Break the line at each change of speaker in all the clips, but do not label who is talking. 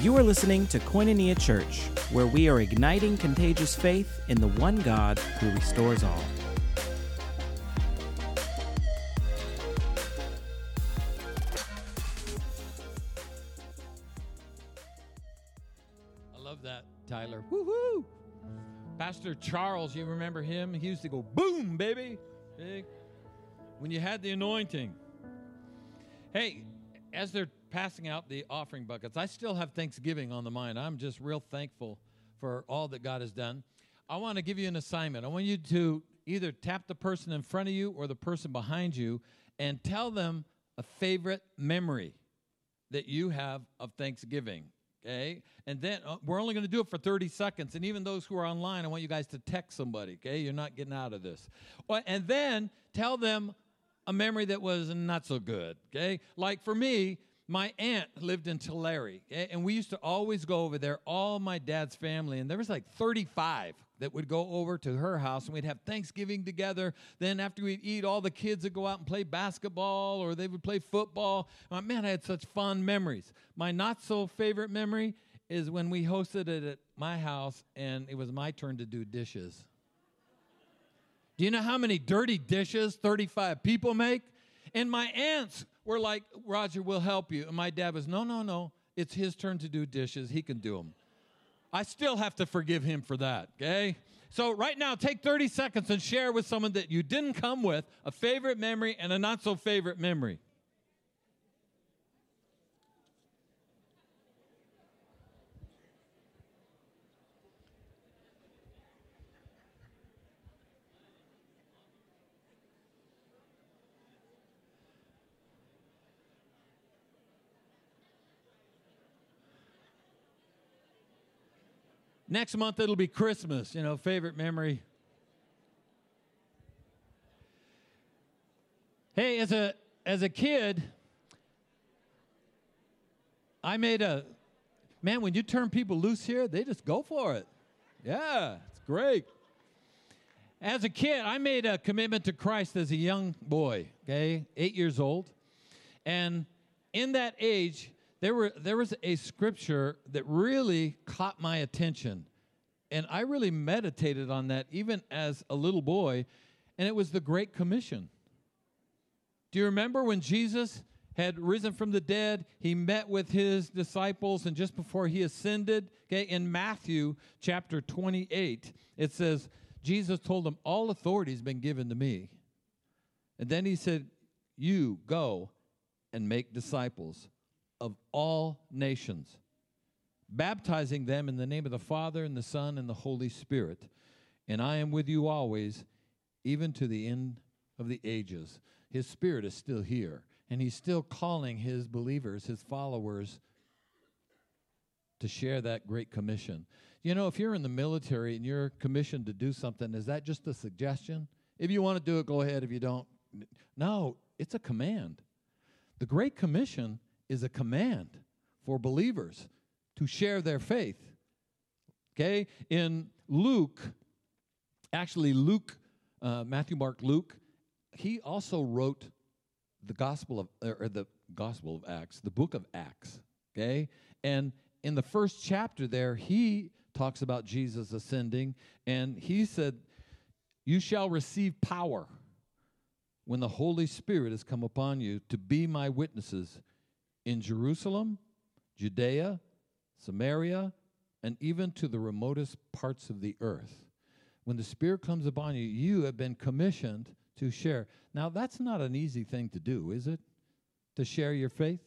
You are listening to Koinonia Church, where we are igniting contagious faith in the one God who restores all.
I love that, Tyler. Woohoo! Pastor Charles, you remember him? He used to go boom, baby. When you had the anointing. Hey, as they're passing out the offering buckets, I still have Thanksgiving on the mind. I'm just real thankful for all that God has done. I want to give you an assignment. I want you to either tap the person in front of you or the person behind you and tell them a favorite memory that you have of Thanksgiving. Okay? And then uh, we're only going to do it for 30 seconds. And even those who are online, I want you guys to text somebody. Okay? You're not getting out of this. Well, and then tell them a memory that was not so good. Okay? Like for me, my aunt lived in Tulare, and we used to always go over there, all my dad's family, and there was like 35 that would go over to her house, and we'd have Thanksgiving together. Then after we'd eat, all the kids would go out and play basketball, or they would play football. My man, I had such fun memories. My not so favorite memory is when we hosted it at my house, and it was my turn to do dishes. Do you know how many dirty dishes 35 people make? And my aunts were like, Roger, we'll help you. And my dad was, no, no, no. It's his turn to do dishes. He can do them. I still have to forgive him for that, okay? So, right now, take 30 seconds and share with someone that you didn't come with a favorite memory and a not so favorite memory. Next month it'll be Christmas, you know, favorite memory. Hey, as a as a kid, I made a man, when you turn people loose here, they just go for it. Yeah, it's great. As a kid, I made a commitment to Christ as a young boy, okay, eight years old. And in that age, there, were, there was a scripture that really caught my attention. And I really meditated on that even as a little boy, and it was the Great Commission. Do you remember when Jesus had risen from the dead? He met with his disciples, and just before he ascended, okay, in Matthew chapter 28, it says, Jesus told them, All authority has been given to me. And then he said, You go and make disciples of all nations, baptizing them in the name of the Father and the Son and the Holy Spirit. And I am with you always, even to the end of the ages. His Spirit is still here, and He's still calling His believers, His followers, to share that great commission. You know, if you're in the military and you're commissioned to do something, is that just a suggestion? If you want to do it, go ahead. If you don't, no, it's a command. The Great Commission is a command for believers to share their faith. Okay? In Luke, actually, Luke, uh, Matthew, Mark, Luke, he also wrote the Gospel of, or the Gospel of Acts, the book of Acts. Okay? And in the first chapter there, he talks about Jesus ascending, and he said, You shall receive power when the Holy Spirit has come upon you to be my witnesses in Jerusalem, Judea, Samaria, and even to the remotest parts of the earth. When the Spirit comes upon you, you have been commissioned to share. Now, that's not an easy thing to do, is it? To share your faith?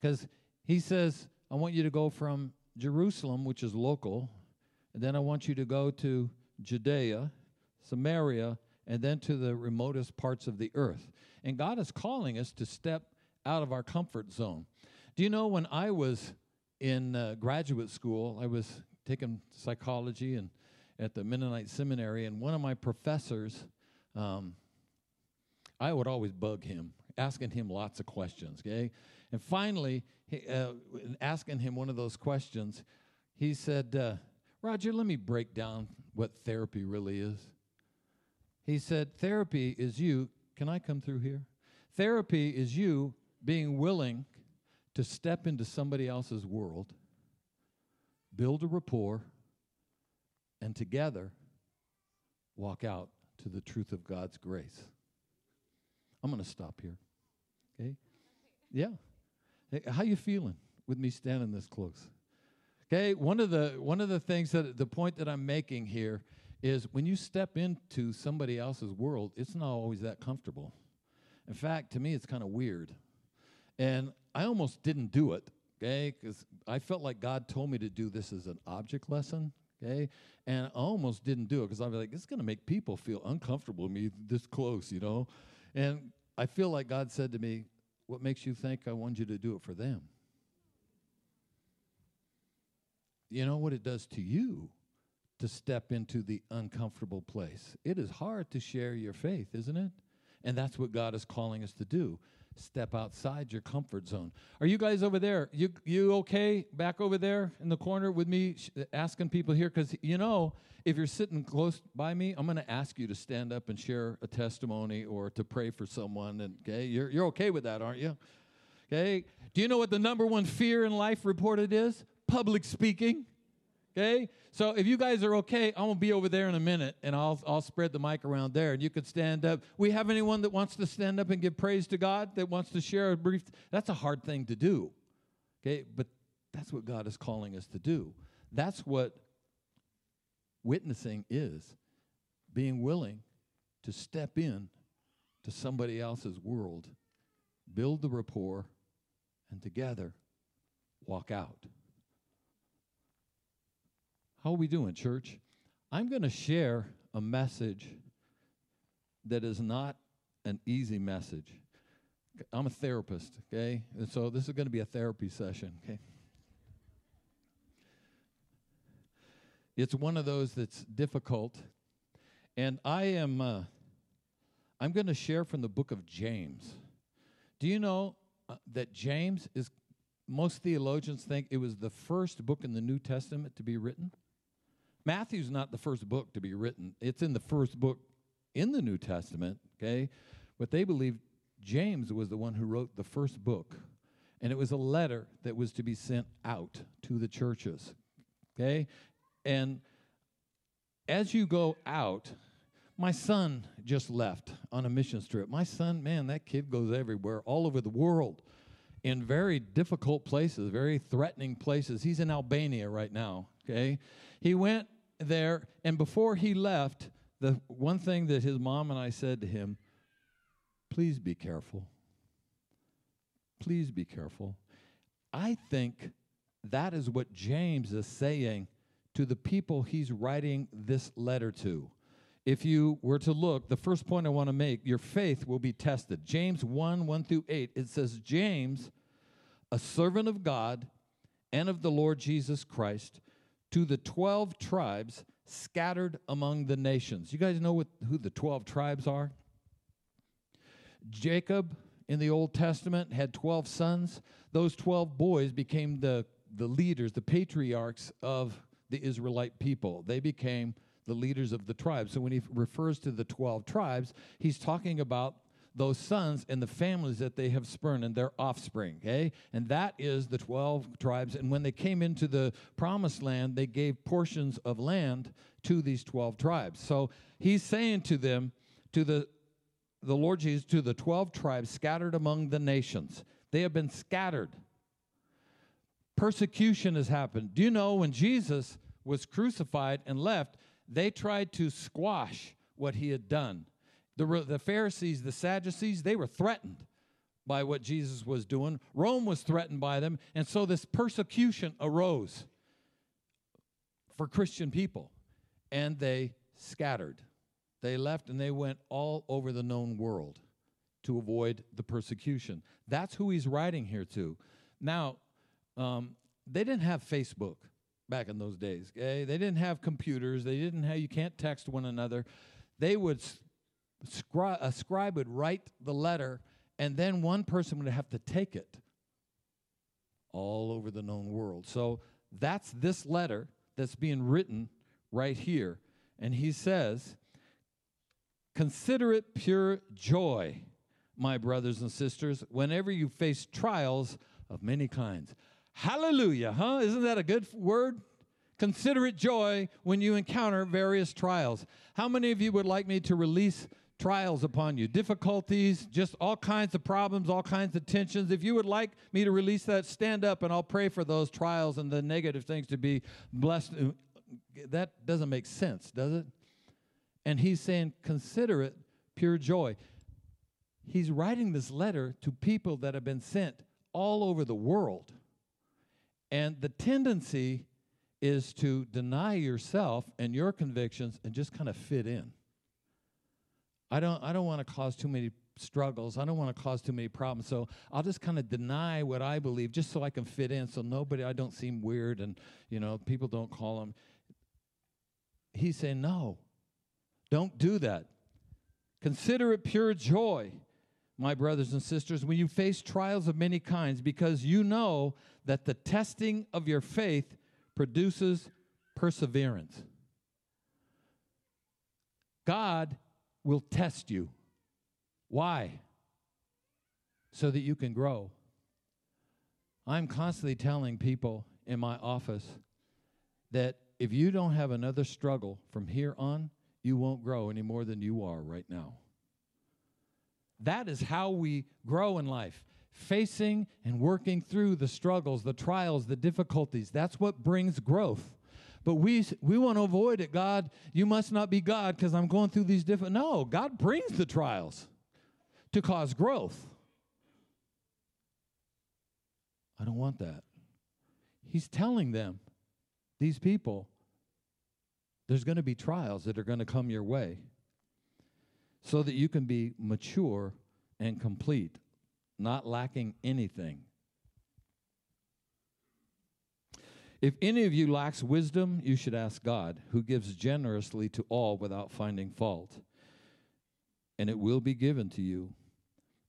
Because he says, I want you to go from Jerusalem, which is local, and then I want you to go to Judea, Samaria, and then to the remotest parts of the earth. And God is calling us to step out of our comfort zone. Do you know when I was in uh, graduate school, I was taking psychology and at the Mennonite Seminary, and one of my professors, um, I would always bug him, asking him lots of questions. Okay, and finally, he, uh, asking him one of those questions, he said, uh, "Roger, let me break down what therapy really is." He said, "Therapy is you." Can I come through here? Therapy is you being willing to step into somebody else's world build a rapport, and together walk out to the truth of God's grace. I'm going to stop here. Okay? Yeah. Hey, how you feeling with me standing this close? Okay, one of the one of the things that the point that I'm making here is when you step into somebody else's world, it's not always that comfortable. In fact, to me it's kind of weird. And I almost didn't do it, okay? Cuz I felt like God told me to do this as an object lesson, okay? And I almost didn't do it cuz I was like it's going to make people feel uncomfortable with me this close, you know? And I feel like God said to me, "What makes you think I want you to do it for them?" you know what it does to you to step into the uncomfortable place. It is hard to share your faith, isn't it? And that's what God is calling us to do. Step outside your comfort zone. Are you guys over there? You you okay back over there in the corner with me sh- asking people here cuz you know, if you're sitting close by me, I'm going to ask you to stand up and share a testimony or to pray for someone and okay, you're you're okay with that, aren't you? Okay? Do you know what the number one fear in life reported is? public speaking. Okay? So if you guys are okay, I'm gonna be over there in a minute and I'll I'll spread the mic around there and you could stand up. We have anyone that wants to stand up and give praise to God, that wants to share a brief that's a hard thing to do. Okay, but that's what God is calling us to do. That's what witnessing is. Being willing to step in to somebody else's world, build the rapport, and together walk out. How are we doing, church? I'm going to share a message that is not an easy message. I'm a therapist, okay? And so this is going to be a therapy session, okay? It's one of those that's difficult. And I am uh, I'm going to share from the book of James. Do you know uh, that James is most theologians think it was the first book in the New Testament to be written? Matthew's not the first book to be written. It's in the first book in the New Testament, okay? But they believe James was the one who wrote the first book. And it was a letter that was to be sent out to the churches, okay? And as you go out, my son just left on a mission trip. My son, man, that kid goes everywhere, all over the world, in very difficult places, very threatening places. He's in Albania right now, okay? He went there, and before he left, the one thing that his mom and I said to him, please be careful. Please be careful. I think that is what James is saying to the people he's writing this letter to. If you were to look, the first point I want to make, your faith will be tested. James 1 1 through 8, it says, James, a servant of God and of the Lord Jesus Christ, to the 12 tribes scattered among the nations. You guys know what, who the 12 tribes are? Jacob in the Old Testament had 12 sons. Those 12 boys became the, the leaders, the patriarchs of the Israelite people. They became the leaders of the tribes. So when he refers to the 12 tribes, he's talking about those sons and the families that they have spurned and their offspring, okay? And that is the 12 tribes. And when they came into the promised land, they gave portions of land to these 12 tribes. So he's saying to them, to the, the Lord Jesus, to the 12 tribes scattered among the nations, they have been scattered. Persecution has happened. Do you know when Jesus was crucified and left, they tried to squash what he had done the, the Pharisees, the Sadducees, they were threatened by what Jesus was doing. Rome was threatened by them. And so this persecution arose for Christian people. And they scattered. They left and they went all over the known world to avoid the persecution. That's who he's writing here to. Now, um, they didn't have Facebook back in those days. Okay? They didn't have computers. They didn't have, you can't text one another. They would scri- a scribe would write the letter, and then one person would have to take it all over the known world. So that's this letter that's being written right here. And he says, Consider it pure joy, my brothers and sisters, whenever you face trials of many kinds. Hallelujah, huh? Isn't that a good word? Consider it joy when you encounter various trials. How many of you would like me to release trials upon you? Difficulties, just all kinds of problems, all kinds of tensions. If you would like me to release that, stand up and I'll pray for those trials and the negative things to be blessed. That doesn't make sense, does it? And he's saying, consider it pure joy. He's writing this letter to people that have been sent all over the world. And the tendency is to deny yourself and your convictions and just kind of fit in. I don't I don't want to cause too many struggles. I don't want to cause too many problems. So I'll just kind of deny what I believe just so I can fit in so nobody I don't seem weird and you know people don't call him. He's saying no. Don't do that. Consider it pure joy, my brothers and sisters, when you face trials of many kinds because you know that the testing of your faith produces perseverance. God will test you. Why? So that you can grow. I'm constantly telling people in my office that if you don't have another struggle from here on, you won't grow any more than you are right now. That is how we grow in life facing and working through the struggles, the trials, the difficulties. That's what brings growth. But we we want to avoid it. God, you must not be God because I'm going through these different. No, God brings the trials to cause growth. I don't want that. He's telling them, these people, there's going to be trials that are going to come your way so that you can be mature and complete not lacking anything. If any of you lacks wisdom, you should ask God, who gives generously to all without finding fault, and it will be given to you.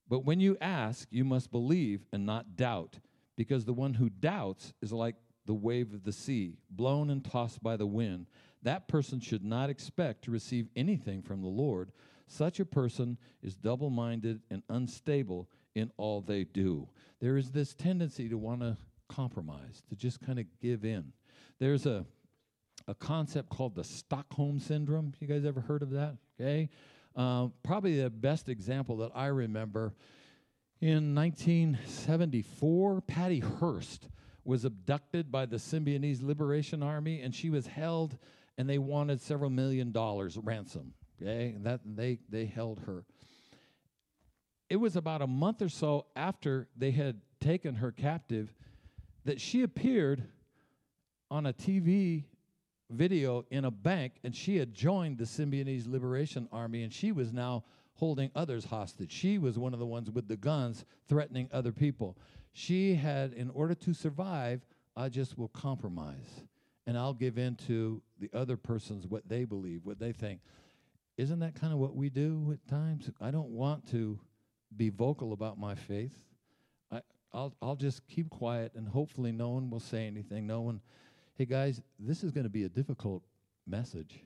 But when you ask, you must believe and not doubt, because the one who doubts is like the wave of the sea, blown and tossed by the wind. That person should not expect to receive anything from the Lord. Such a person is double minded and unstable in all they do. There is this tendency to want to compromise, to just kind of give in. There's a a concept called the Stockholm syndrome. You guys ever heard of that? Okay, um, probably the best example that I remember in 1974. Patty Hearst was abducted by the Symbionese Liberation Army, and she was held, and they wanted several million dollars ransom. Okay, and that they they held her it was about a month or so after they had taken her captive that she appeared on a TV video in a bank and she had joined the Symbionese Liberation Army and she was now holding others hostage. She was one of the ones with the guns threatening other people. She had, in order to survive, I just will compromise and I'll give in to the other person's what they believe, what they think. Isn't that kind of what we do at times? I don't want to be vocal about my faith. I'll, I'll just keep quiet and hopefully no one will say anything. No one, hey guys, this is going to be a difficult message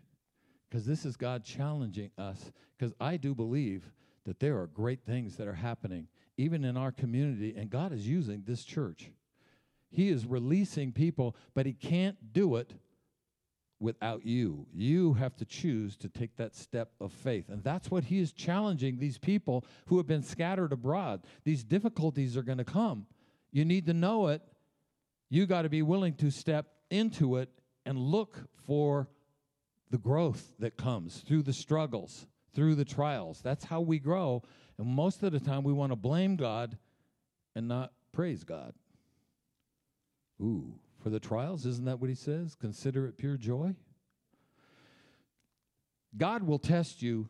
because this is God challenging us. Because I do believe that there are great things that are happening even in our community, and God is using this church. He is releasing people, but He can't do it without you. You have to choose to take that step of faith. And that's what he is challenging these people who have been scattered abroad. These difficulties are going to come. You need to know it. You got to be willing to step into it and look for the growth that comes through the struggles, through the trials. That's how we grow. And most of the time, we want to blame God and not praise God. Ooh, for the trials. Isn't that what he says? Consider it pure joy. God will test you,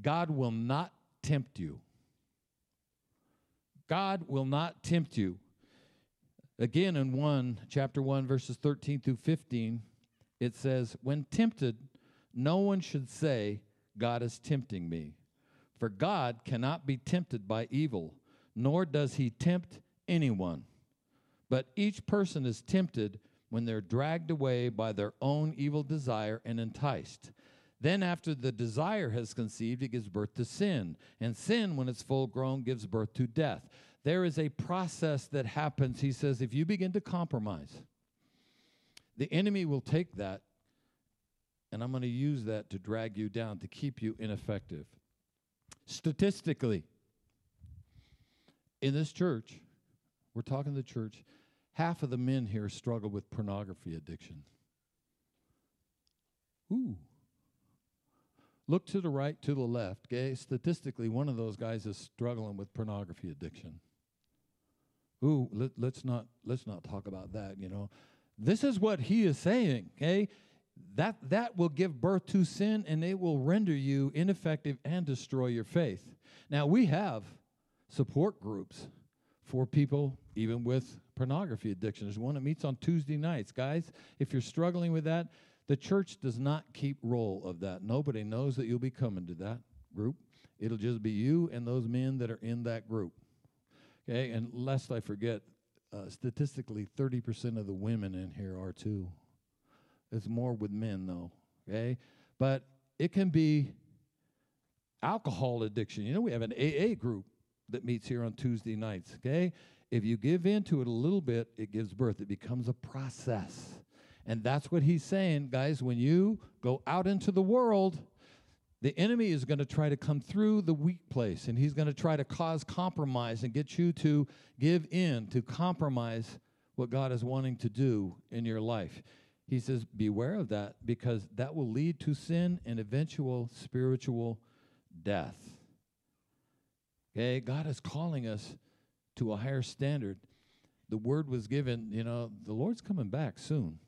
God will not tempt you. God will not tempt you. Again, in 1, chapter 1, verses 13 through 15, it says, When tempted, no one should say, God is tempting me. For God cannot be tempted by evil, nor does he tempt anyone. But each person is tempted when they're dragged away by their own evil desire and enticed. Then, after the desire has conceived, it gives birth to sin. And sin, when it's full grown, gives birth to death. There is a process that happens. He says, if you begin to compromise, The enemy will take that, and I'm going to use that to drag you down, to keep you ineffective. Statistically, in this church, we're talking the church, half of the men here struggle with pornography addiction. Ooh. Look to the right, to the left. Okay, statistically, one of those guys is struggling with pornography addiction. Ooh, let, let's not let's not talk about that. You know, this is what he is saying. Okay, that that will give birth to sin, and it will render you ineffective and destroy your faith. Now we have support groups for people even with pornography addiction. There's one that meets on Tuesday nights, guys. If you're struggling with that, the church does not keep roll of that. Nobody knows that you'll be coming to that group. It'll just be you and those men that are in that group. Okay, and lest I forget, uh, statistically, 30% of the women in here are too. It's more with men, though. Okay, but it can be alcohol addiction. You know, we have an AA group that meets here on Tuesday nights. Okay, if you give in to it a little bit, it gives birth. It becomes a process. And that's what he's saying, guys. When you go out into the world, the enemy is going to try to come through the weak place and he's going to try to cause compromise and get you to give in, to compromise what God is wanting to do in your life. He says, Beware of that because that will lead to sin and eventual spiritual death. Okay, God is calling us to a higher standard. The word was given, you know, the Lord's coming back soon.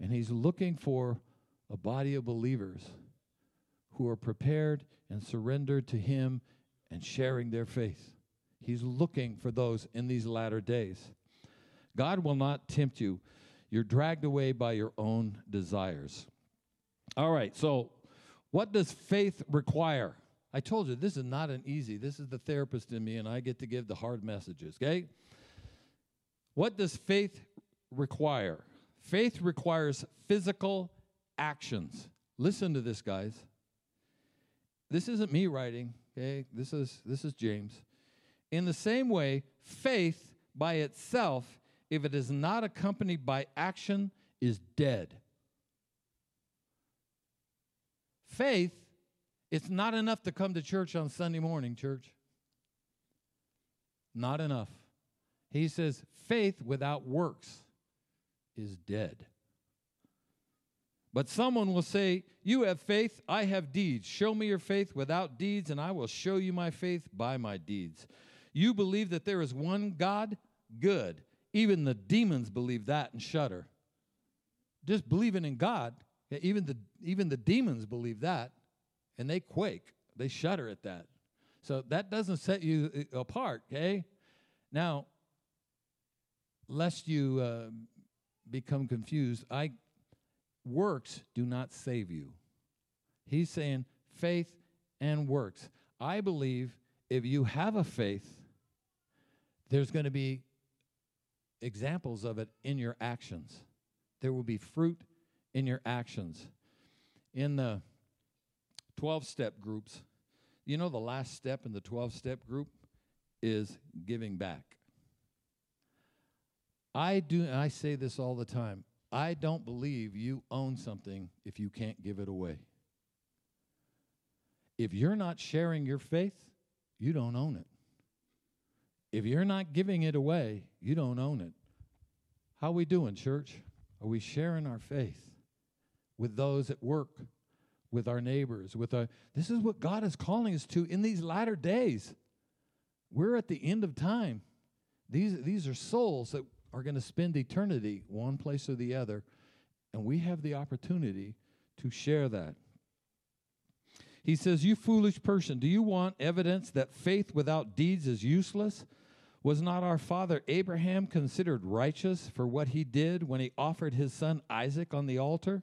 And he's looking for a body of believers who are prepared and surrendered to him and sharing their faith. He's looking for those in these latter days. God will not tempt you. You're dragged away by your own desires. All right, so what does faith require? I told you this is not an easy. This is the therapist in me and I get to give the hard messages, okay? What does faith require? Faith requires physical actions. Listen to this, guys. This isn't me writing, okay? This is this is James. In the same way, faith by itself, if it is not accompanied by action, is dead. Faith, it's not enough to come to church on Sunday morning, church. Not enough. He says, faith without works is dead. But someone will say, You have faith, I have deeds. Show me your faith without deeds, and I will show you my faith by my deeds. You believe that there is one God? Good. Even the demons believe that and shudder. Just believing in God, even the, even the demons believe that, and they quake. They shudder at that. So that doesn't set you uh, apart, okay? Now, lest you uh, become confused. I works do not save you. He's saying faith and works. I believe if you have a faith, there's going to be examples of it in your actions. There will be fruit in your actions. In the 12 step groups, you know, the last step in the 12 step group is giving back. I do and I say this all the time. I don't believe you own something if you can't give it away. If you're not sharing your faith, you don't own it. If you're not giving it away, you don't own it. How we doing, church? Are we sharing our faith with those at work, with our neighbors, with our This is what God is calling us to in these latter days. We're at the end of time. These, these are souls that are going to spend eternity one place or the other, and we have the opportunity to share that. He says, You foolish person, do you want evidence that faith without deeds is useless? Was not our father Abraham considered righteous for what he did when he offered his son Isaac on the altar?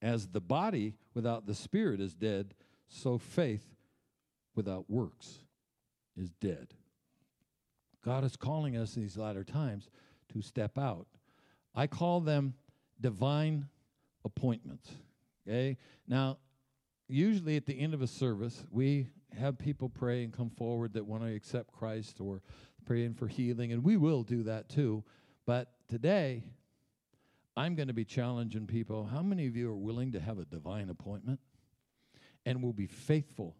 As the body without the spirit is dead, so faith without works is dead. God is calling us in these latter times to step out. I call them divine appointments. Okay? Now, usually at the end of a service, we have people pray and come forward that want to accept Christ or praying for healing, and we will do that too. But today, I'm going to be challenging people. How many of you are willing to have a divine appointment and will be faithful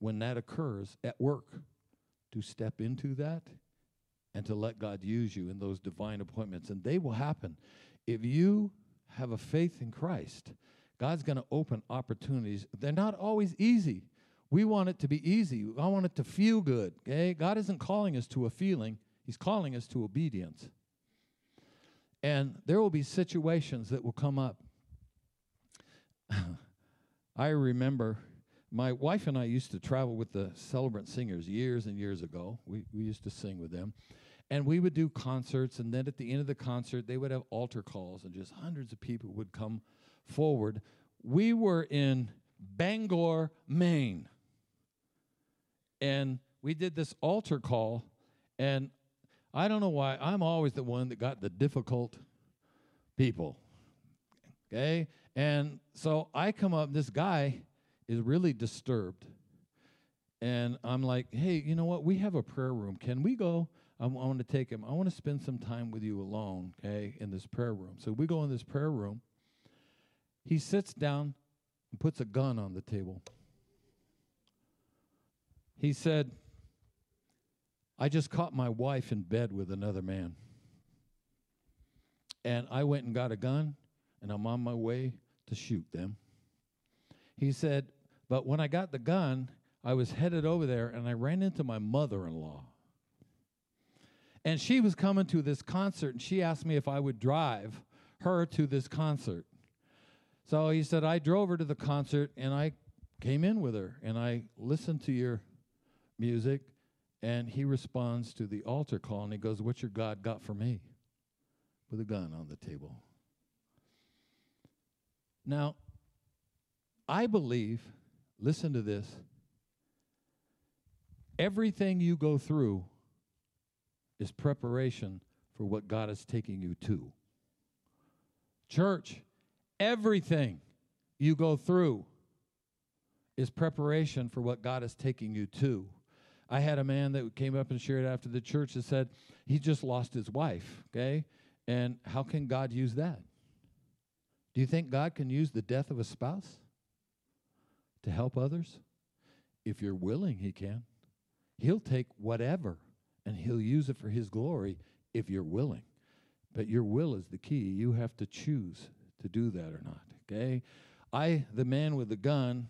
when that occurs at work to step into that and to let God use you in those divine appointments? And they will happen. If you have a faith in Christ, God's going to open opportunities. They're not always easy. We want it to be easy. I want it to feel good. Okay? God isn't calling us to a feeling, He's calling us to obedience. And there will be situations that will come up. I remember my wife and I used to travel with the celebrant singers years and years ago. We, we used to sing with them. And we would do concerts, and then at the end of the concert, they would have altar calls, and just hundreds of people would come forward. We were in Bangor, Maine. And we did this altar call, and I don't know why. I'm always the one that got the difficult people. Okay? And so I come up, this guy is really disturbed. And I'm like, hey, you know what? We have a prayer room. Can we go? I want to take him. I want to spend some time with you alone, okay, in this prayer room. So we go in this prayer room. He sits down and puts a gun on the table. He said, I just caught my wife in bed with another man. And I went and got a gun, and I'm on my way to shoot them. He said, But when I got the gun, I was headed over there, and I ran into my mother in law. And she was coming to this concert, and she asked me if I would drive her to this concert. So he said, I drove her to the concert, and I came in with her, and I listened to your music, and he responds to the altar call and he goes, What's your God got for me? With a gun on the table. Now, I believe, listen to this, everything you go through is preparation for what God is taking you to. Church, everything you go through is preparation for what God is taking you to. I had a man that came up and shared after the church that said he just lost his wife, okay? And how can God use that? Do you think God can use the death of a spouse to help others? If you're willing, he can. He'll take whatever and he'll use it for his glory if you're willing. But your will is the key. You have to choose to do that or not, okay? I, the man with the gun,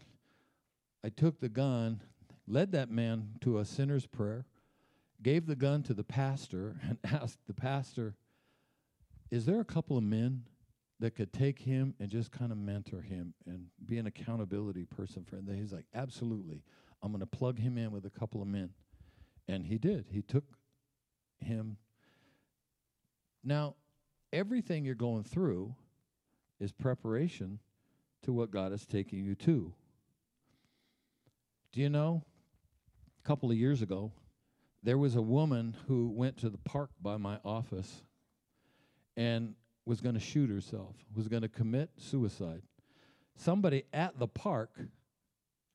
I took the gun, led that man to a sinner's prayer, gave the gun to the pastor, and asked the pastor, Is there a couple of men that could take him and just kind of mentor him and be an accountability person for him? He's like, Absolutely. I'm going to plug him in with a couple of men. And he did. He took him. Now, everything you're going through is preparation to what God is taking you to. Do you know, couple of years ago, there was a woman who went to the park by my office and was going to shoot herself, was going to commit suicide. Somebody at the park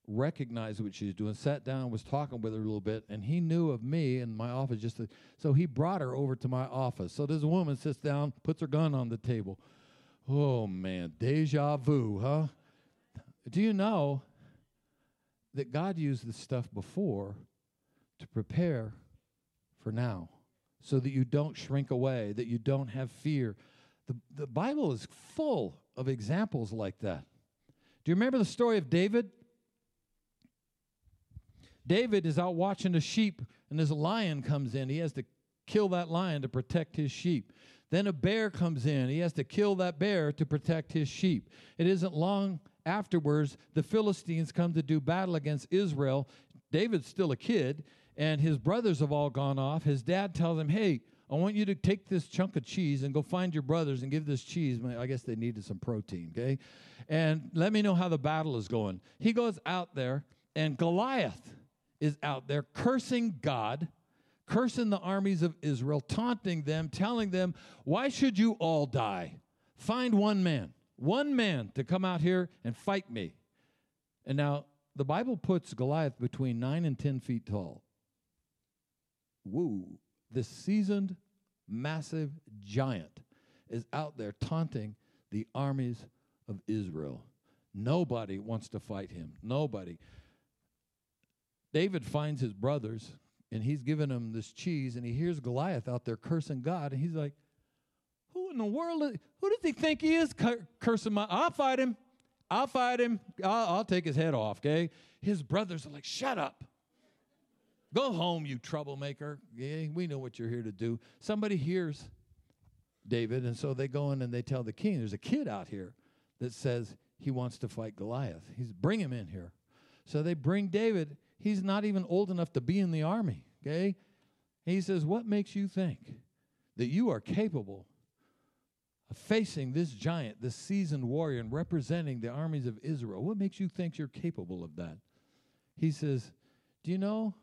recognized what she was doing, sat down, was talking with her a little bit, and he knew of me and my office. Just to, so he brought her over to my office. So this woman sits down, puts her gun on the table. Oh man, deja vu, huh? Do you know that God used this stuff before to prepare for now so that you don't shrink away, that you don't have fear? The, the Bible is full of examples like that. Do you remember the story of David? David is out watching the sheep, and this lion comes in. He has to kill that lion to protect his sheep. Then a bear comes in. He has to kill that bear to protect his sheep. It isn't long afterwards the Philistines come to do battle against Israel. David's still a kid, and his brothers have all gone off. His dad tells him, Hey, I want you to take this chunk of cheese and go find your brothers and give this cheese. I guess they needed some protein, okay? And let me know how the battle is going. He goes out there, and Goliath is out there cursing God, cursing the armies of Israel, taunting them, telling them, Why should you all die? Find one man, one man to come out here and fight me. And now the Bible puts Goliath between nine and 10 feet tall. Woo. This seasoned, massive giant is out there taunting the armies of Israel. Nobody wants to fight him. Nobody. David finds his brothers and he's giving them this cheese and he hears Goliath out there cursing God and he's like, In the world? Who does he think he is cur- cursing my? I'll fight him. I'll fight him. I'll, I'll take his head off, okay? His brothers are like, Shut up. Go home, you troublemaker. Yeah, we know what you're here to do. Somebody hears David, and so they go in and they tell the king, There's a kid out here that says he wants to fight Goliath. He's bring him in here. So they bring David. He's not even old enough to be in the army. Okay? He says, What makes you think that you are capable facing this giant, this seasoned warrior, and representing the armies of Israel? What makes you think you're capable of that? He says, Do you know,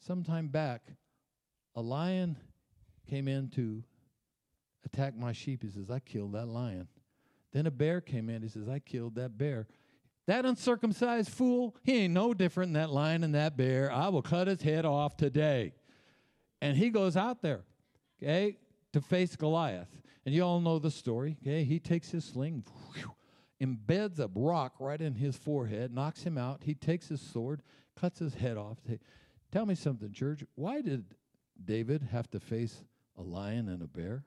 sometime back, a lion came in to attack my sheep. He says, I killed that lion. Then a bear came in. He says, I killed that bear. That uncircumcised fool, he ain't no different than that lion and that bear. I will cut his head off today. And he goes out there, okay, to face Goliath. And you all know the story, okay? He takes his sling, whew, embeds a rock right in his forehead, knocks him out. He takes his sword, cuts his head off. Tell me something, church. Why did David have to face a lion and a bear?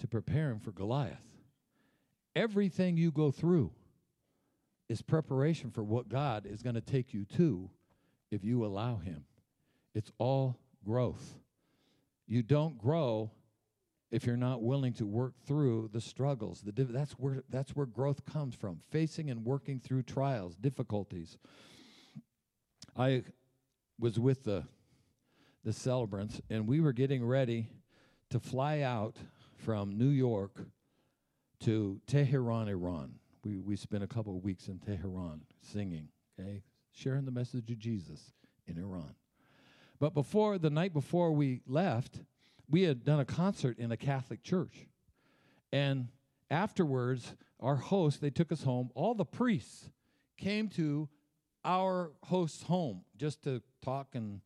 To prepare him for Goliath. Everything you go through is preparation for what God is going to take you to if you allow Him. It's all growth. You don't grow if you're not willing to work through the struggles. The div- that's where that's where growth comes from. Facing and working through trials, difficulties. I was with the the celebrants, and we were getting ready to fly out from New York to Tehran, Iran. We, we spent a couple of weeks in Tehran singing, okay, sharing the message of Jesus in Iran. But before, the night before we left, we had done a concert in a Catholic church. And afterwards, our host, they took us home. All the priests came to our host's home just to talk and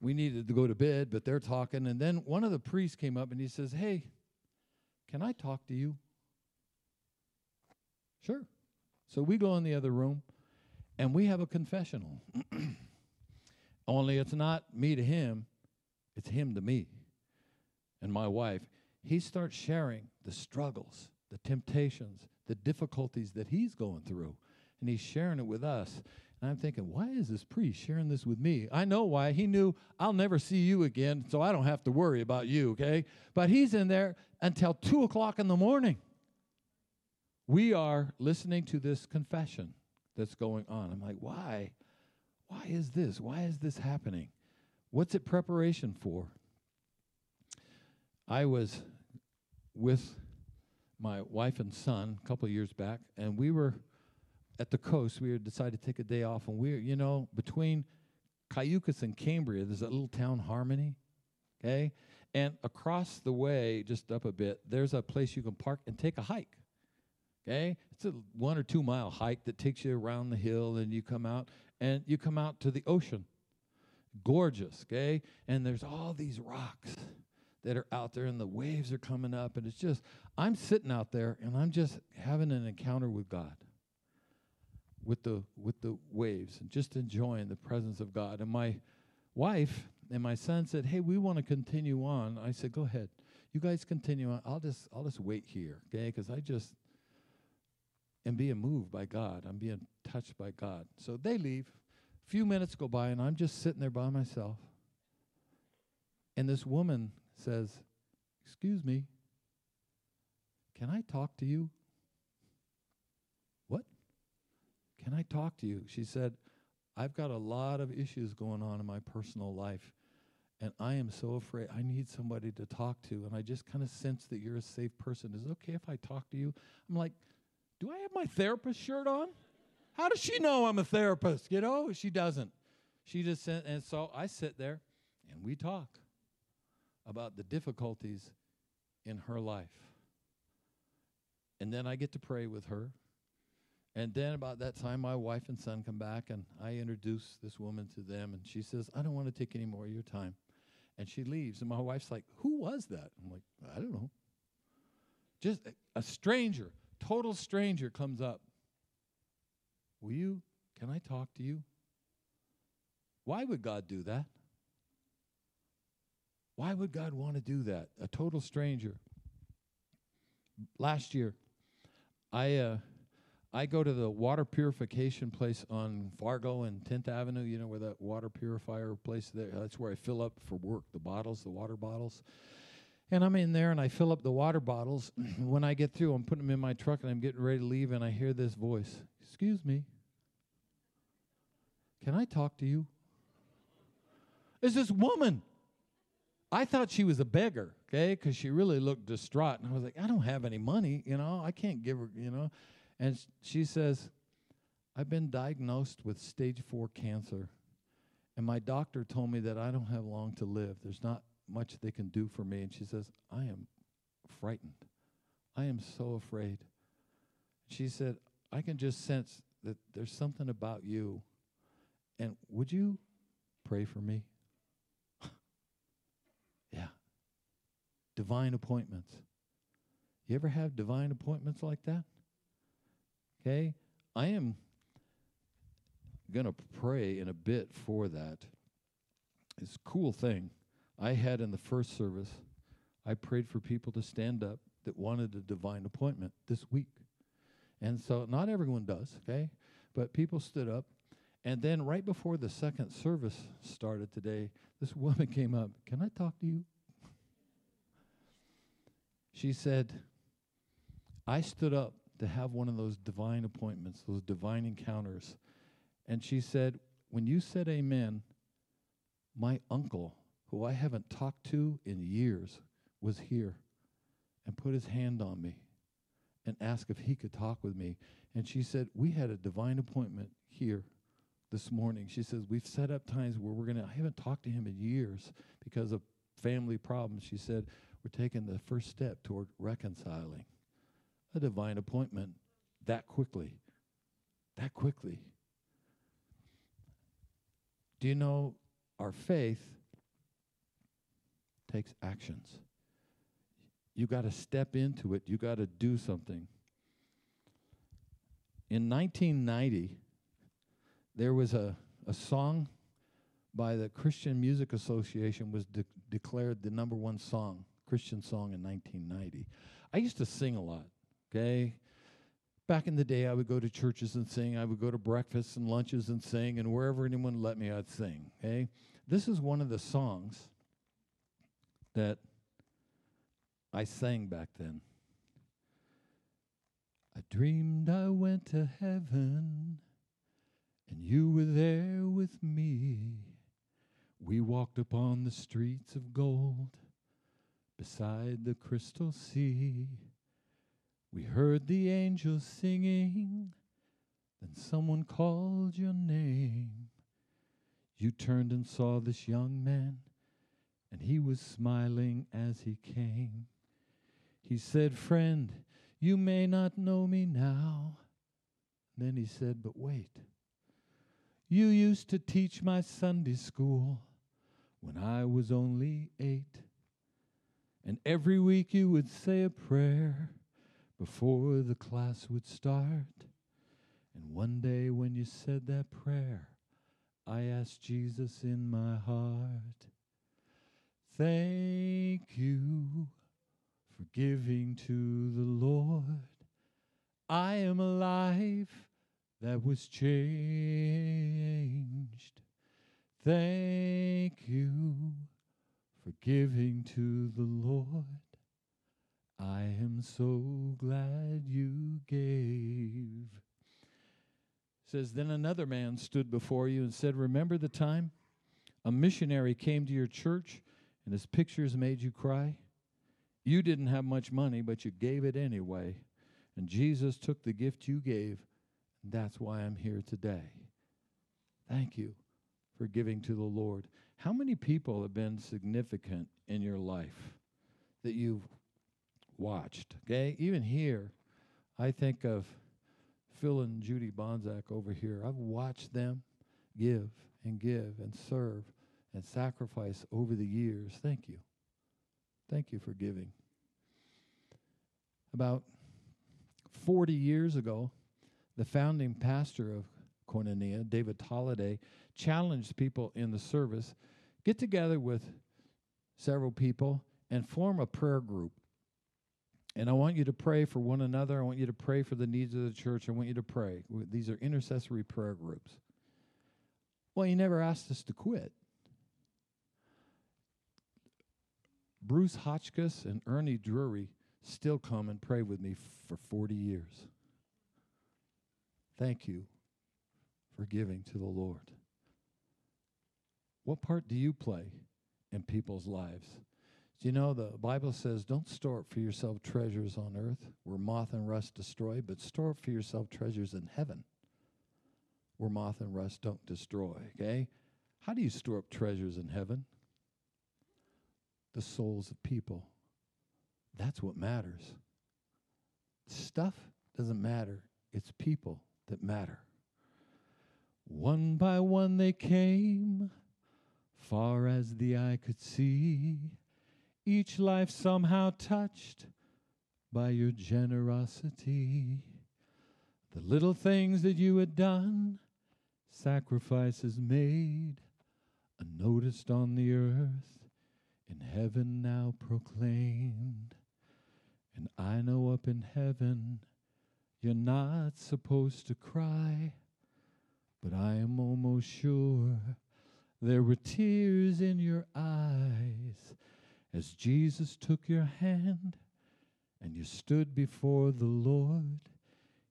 we needed to go to bed, but they're talking. And then one of the priests came up and he says, Hey, can I talk to you? Sure. So we go in the other room and we have a confessional. Only it's not me to him, it's him to me and my wife. He starts sharing the struggles, the temptations, the difficulties that he's going through, and he's sharing it with us. And I'm thinking, why is this priest sharing this with me? I know why. He knew I'll never see you again, so I don't have to worry about you, okay? But he's in there until two o'clock in the morning we are listening to this confession that's going on. I'm like, why? Why is this? Why is this happening? What's it preparation for? I was with my wife and son a couple years back, and we were at the coast. We had decided to take a day off, and we're, you know, between Cayucos and Cambria, there's a little town, Harmony, okay? And across the way, just up a bit, there's a place you can park and take a hike. Okay? It's a one or two mile hike that takes you around the hill and you come out and you come out to the ocean. Gorgeous, okay? And there's all these rocks that are out there and the waves are coming up and it's just I'm sitting out there and I'm just having an encounter with God. With the with the waves and just enjoying the presence of God. And my wife and my son said, "Hey, we want to continue on." I said, "Go ahead. You guys continue on. I'll just I'll just wait here, okay? Cuz I just and being moved by God. I'm being touched by God. So they leave. A few minutes go by, and I'm just sitting there by myself. And this woman says, Excuse me, can I talk to you? What? Can I talk to you? She said, I've got a lot of issues going on in my personal life, and I am so afraid. I need somebody to talk to, and I just kind of sense that you're a safe person. Is it okay if I talk to you? I'm like, do I have my therapist shirt on? How does she know I'm a therapist? You know, she doesn't. She just sent, and so I sit there and we talk about the difficulties in her life. And then I get to pray with her. And then about that time, my wife and son come back, and I introduce this woman to them, and she says, I don't want to take any more of your time. And she leaves, and my wife's like, Who was that? I'm like, I don't know. Just a, stranger, total stranger comes up. Will you, can I talk to you? Why would God do that? Why would God want to do that? A total stranger. Last year, I uh, I go to the water purification place on Fargo and 10th Avenue. You know where that water purifier place there? That's where I fill up for work the bottles, the water bottles. And I'm in there and I fill up the water bottles. when I get through, I'm putting them in my truck and I'm getting ready to leave, and I hear this voice Excuse me. Can I talk to you? Is this woman. I thought she was a beggar, okay, because she really looked distraught. And I was like, I don't have any money, you know, I can't give her, you know. And she says, I've been diagnosed with stage four cancer. And my doctor told me that I don't have long to live. There's not much they can do for me. And she says, I am frightened. I am so afraid. She said, I can just sense that there's something about you. And would you pray for me? Divine appointments. You ever have divine appointments like that? Okay? I am going to pray in a bit for that. It's a cool thing. I had in the first service, I prayed for people to stand up that wanted a divine appointment this week. And so not everyone does, okay? But people stood up. And then right before the second service started today, this woman came up. Can I talk to you? She said, I stood up to have one of those divine appointments, those divine encounters. And she said, When you said amen, my uncle, who I haven't talked to in years, was here and put his hand on me and asked if he could talk with me. And she said, We had a divine appointment here this morning. She says, We've set up times where we're going to, I haven't talked to him in years because of family problems. She said, We're taking the first step toward reconciling a divine appointment that quickly. That quickly. Do you know our faith takes actions? You got to step into it, you got to do something. In 1990, there was a, a song by the Christian Music Association was de- declared the number one song, Christian song in 1990. I used to sing a lot okay? Back in the day, I would go to churches and sing. I would go to breakfasts and lunches and sing, and wherever anyone let me, I'd sing, okay? This is one of the songs that I sang back then. I dreamed I went to heaven, and you were there with me. We walked upon the streets of gold beside the crystal sea. We heard the angels singing, then someone called your name. You turned and saw this young man, and he was smiling as he came. He said, Friend, you may not know me now. Then he said, But wait. You used to teach my Sunday school when I was only eight. And every week you would say a prayer before the class would start. And one day when you said that prayer, I asked Jesus in my heart, Thank you for giving to the Lord. I am a life that was changed. Thank you for giving to the Lord. I am so glad you gave. Says, Then another man stood before you and said, Remember the time a missionary came to your church and his pictures made you cry? You didn't have much money, but you gave it anyway. And Jesus took the gift you gave, and that's why I'm here today. Thank you for giving to the Lord. How many people have been significant in your life that you've watched? Okay, even here, I think of Phil and Judy Bonzak over here. I've watched them give and give and serve and sacrifice over the years. Thank you. Thank you for giving. About 40 years ago, the founding pastor of Koinonia, David Tolliday, challenged people in the service get together with several people and form a prayer group. And I want you to pray for one another. I want you to pray for the needs of the church. I want you to pray. These are intercessory prayer groups. Well, he never asked us to quit. Bruce Hotchkiss and Ernie Drury still come and pray with me for 40 years. Thank you for giving to the Lord. What part do you play in people's lives? Do you know the Bible says, don't store up for yourself treasures on earth where moth and rust destroy, but store up for yourself treasures in heaven where moth and rust don't destroy. Okay? How do you store up treasures in heaven? The souls of people. That's what matters. Stuff doesn't matter, it's people that matter. One by one they came, far as the eye could see, each life somehow touched by your generosity. The little things that you had done, sacrifices made, unnoticed on the earth, in heaven now proclaimed. And I know up in heaven, you're not supposed to cry. But I am almost sure there were tears in your eyes as Jesus took your hand and you stood before the Lord.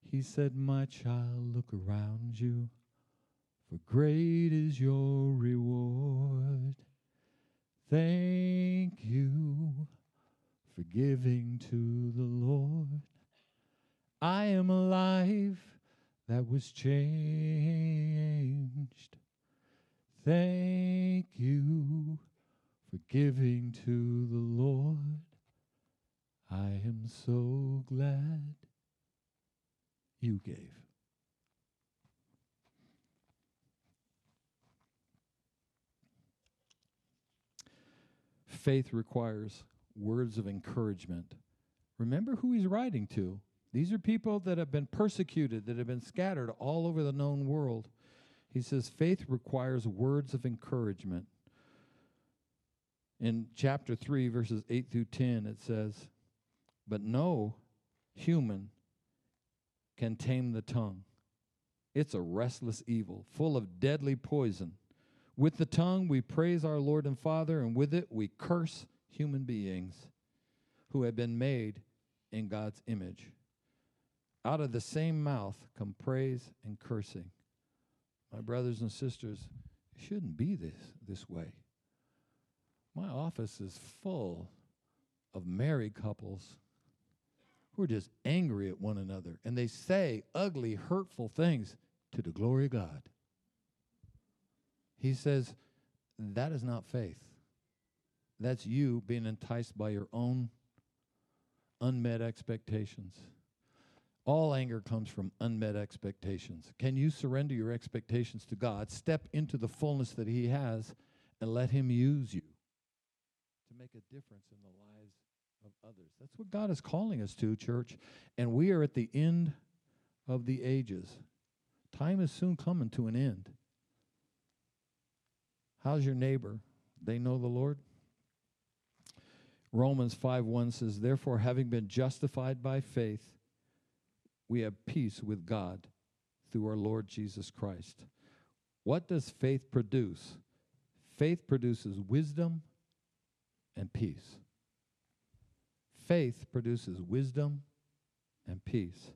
He said, My child, look around you, for great is your reward. Thank you for giving to the Lord. I am alive that was changed. Thank you for giving to the Lord. I am so glad you gave. Faith requires words of encouragement. Remember who he's writing to. These are people that have been persecuted, that have been scattered all over the known world. He says faith requires words of encouragement. In chapter 3, verses 8 through 10, it says, But no human can tame the tongue. It's a restless evil, full of deadly poison. With the tongue we praise our Lord and Father, and with it we curse human beings who have been made in God's image. Out of the same mouth come praise and cursing. My brothers and sisters, it shouldn't be this, this way. My office is full of married couples who are just angry at one another and they say ugly, hurtful things to the glory of God. He says, that is not faith. That's you being enticed by your own unmet expectations. All anger comes from unmet expectations. Can you surrender your expectations to God, step into the fullness that He has, and let Him use you to make a difference in the lives of others? That's what God is calling us to, church. And we are at the end of the ages. Time is soon coming to an end. How's your neighbor? They know the Lord? Romans 5 1 says, Therefore, having been justified by faith, we have peace with God through our Lord Jesus Christ. What does faith produce? Faith produces wisdom and peace. Faith produces wisdom and peace.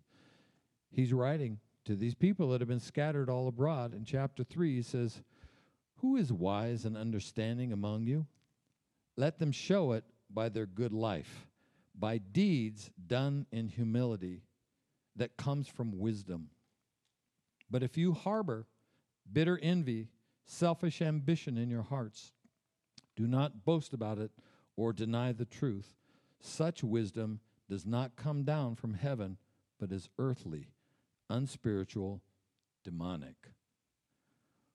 He's writing to these people that have been scattered all abroad. In chapter 3, he says, Who is wise and understanding among you? Let them show it by their good life, by deeds done in humility that comes from wisdom. But if you harbor bitter envy, selfish ambition in your hearts, do not boast about it or deny the truth. Such wisdom does not come down from heaven, but is earthly, unspiritual, demonic.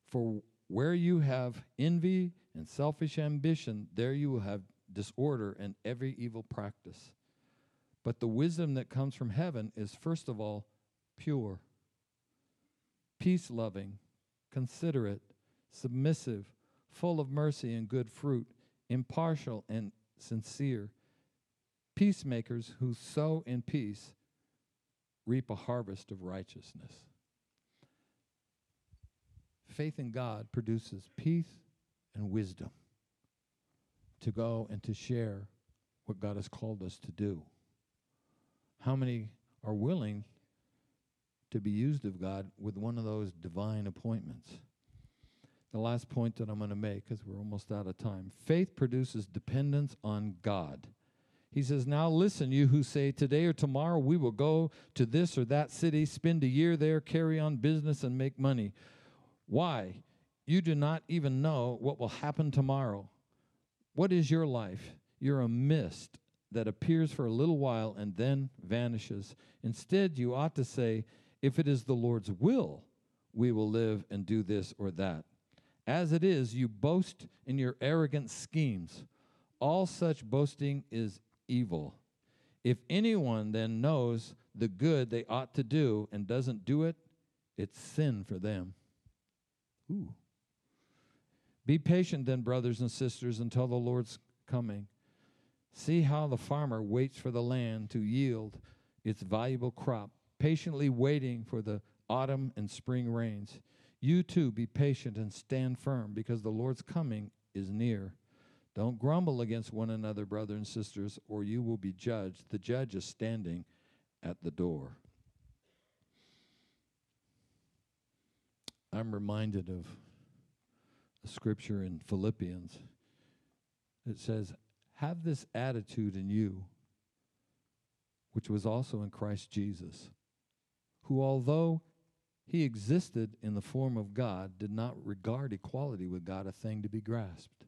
For where you have envy and selfish ambition, there you will have disorder and every evil practice. But the wisdom that comes from heaven is first of all pure, peace loving, considerate, submissive, full of mercy and good fruit, impartial and sincere. Peacemakers who sow in peace reap a harvest of righteousness. Faith in God produces peace and wisdom to go and to share what God has called us to do. How many are willing to be used of God with one of those divine appointments? The last point that I'm going to make, because we're almost out of time faith produces dependence on God. He says, Now listen, you who say, Today or tomorrow we will go to this or that city, spend a year there, carry on business, and make money. Why? You do not even know what will happen tomorrow. What is your life? You're a mist that appears for a little while and then vanishes. Instead, you ought to say, If it is the Lord's will, we will live and do this or that. As it is, you boast in your arrogant schemes. All such boasting is evil. If anyone then knows the good they ought to do and doesn't do it, it's sin for them. Ooh. Be patient then, brothers and sisters, until the Lord's coming. See how the farmer waits for the land to yield its valuable crop, patiently waiting for the autumn and spring rains. You too be patient and stand firm, because the Lord's coming is near. Don't grumble against one another, brothers and sisters, or you will be judged. The judge is standing at the door. I'm reminded of a scripture in Philippians. It says, Have this attitude in you, which was also in Christ Jesus, who, although he existed in the form of God, did not regard equality with God a thing to be grasped.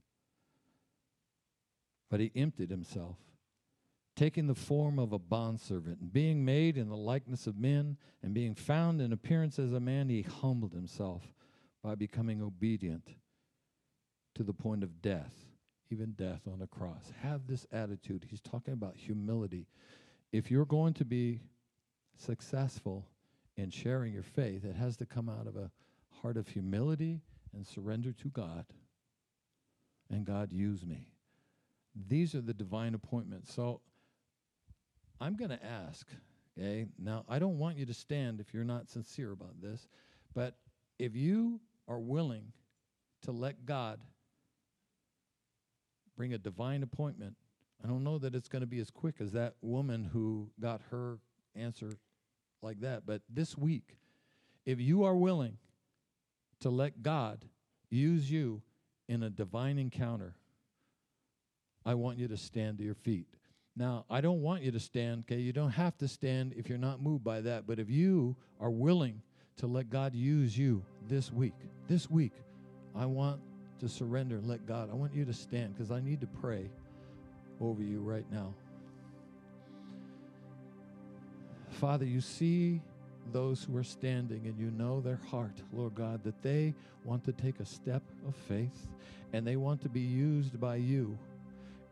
But he emptied himself, taking the form of a bondservant, and being made in the likeness of men, and being found in appearance as a man, he humbled himself by becoming obedient to the point of death, even death on a cross. Have this attitude. He's talking about humility. If you're going to be successful in sharing your faith, it has to come out of a heart of humility and surrender to God. And God, use me. These are the divine appointments. So I'm going to ask, okay? Now, I don't want you to stand if you're not sincere about this, but if you are willing to let God bring a divine appointment, I don't know that it's going to be as quick as that woman who got her answer like that, but this week, if you are willing to let God use you in a divine encounter, I want you to stand to your feet. Now, I don't want you to stand, okay? You don't have to stand if you're not moved by that. But if you are willing to let God use you this week, this week, I want to surrender and let God, I want you to stand because I need to pray over you right now. Father, you see those who are standing and you know their heart, Lord God, that they want to take a step of faith and they want to be used by you.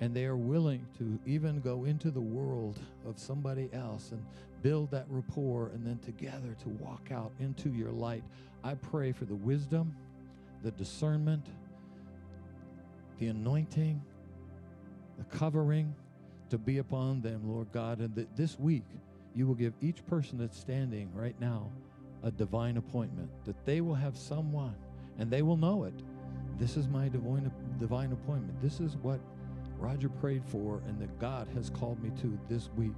And they are willing to even go into the world of somebody else and build that rapport and then together to walk out into your light. I pray for the wisdom, the discernment, the anointing, the covering to be upon them, Lord God, and that this week you will give each person that's standing right now a divine appointment, that they will have someone and they will know it. This is my divine, divine appointment. This is what Roger prayed for and that God has called me to this week.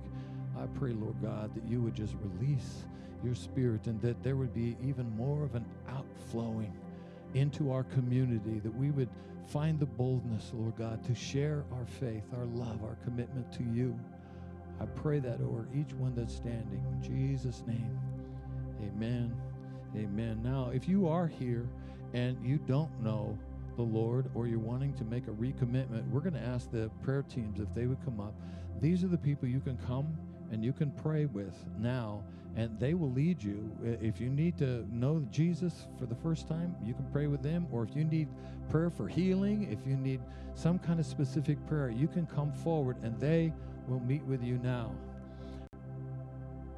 I pray, Lord God, that you would just release your spirit and that there would be even more of an outflowing into our community, that we would find the boldness, Lord God, to share our faith, our love, our commitment to you. I pray that over each one that's standing. In Jesus' name, amen. Amen. Now, if you are here and you don't know the Lord or you're wanting to make a recommitment, we're going to ask the prayer teams if they would come up. These are the people you can come and you can pray with now, and they will lead you. If you need to know Jesus for the first time, you can pray with them, or if you need prayer for healing, if you need some kind of specific prayer, you can come forward and they will meet with you now.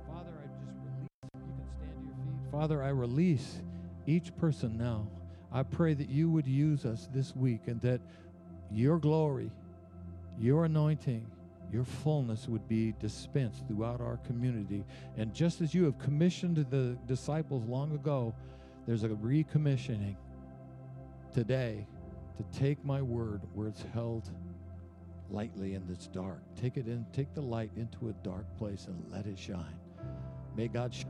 Father, I just release, you can stand to your feet. Father, I release each person now. I pray that you would use us this week and that your glory, your anointing, your fullness would be dispensed throughout our community. And just as you have commissioned the disciples long ago, there's a recommissioning today to take my word where it's held lightly and it's dark. Take it in, take the light into a dark place and let it shine. May God shine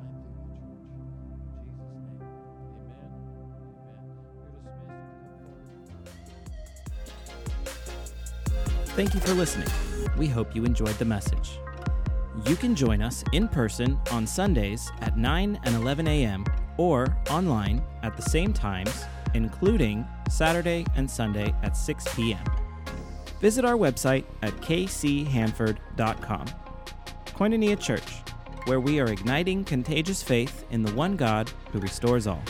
Thank you for listening. We hope you enjoyed the message. You can join us in person on Sundays at 9 and 11 a.m. or online at the same times, including Saturday and Sunday at 6 p.m. Visit our website at kchanford.com. Koinonia Church, where we are igniting contagious faith in the one God who restores all.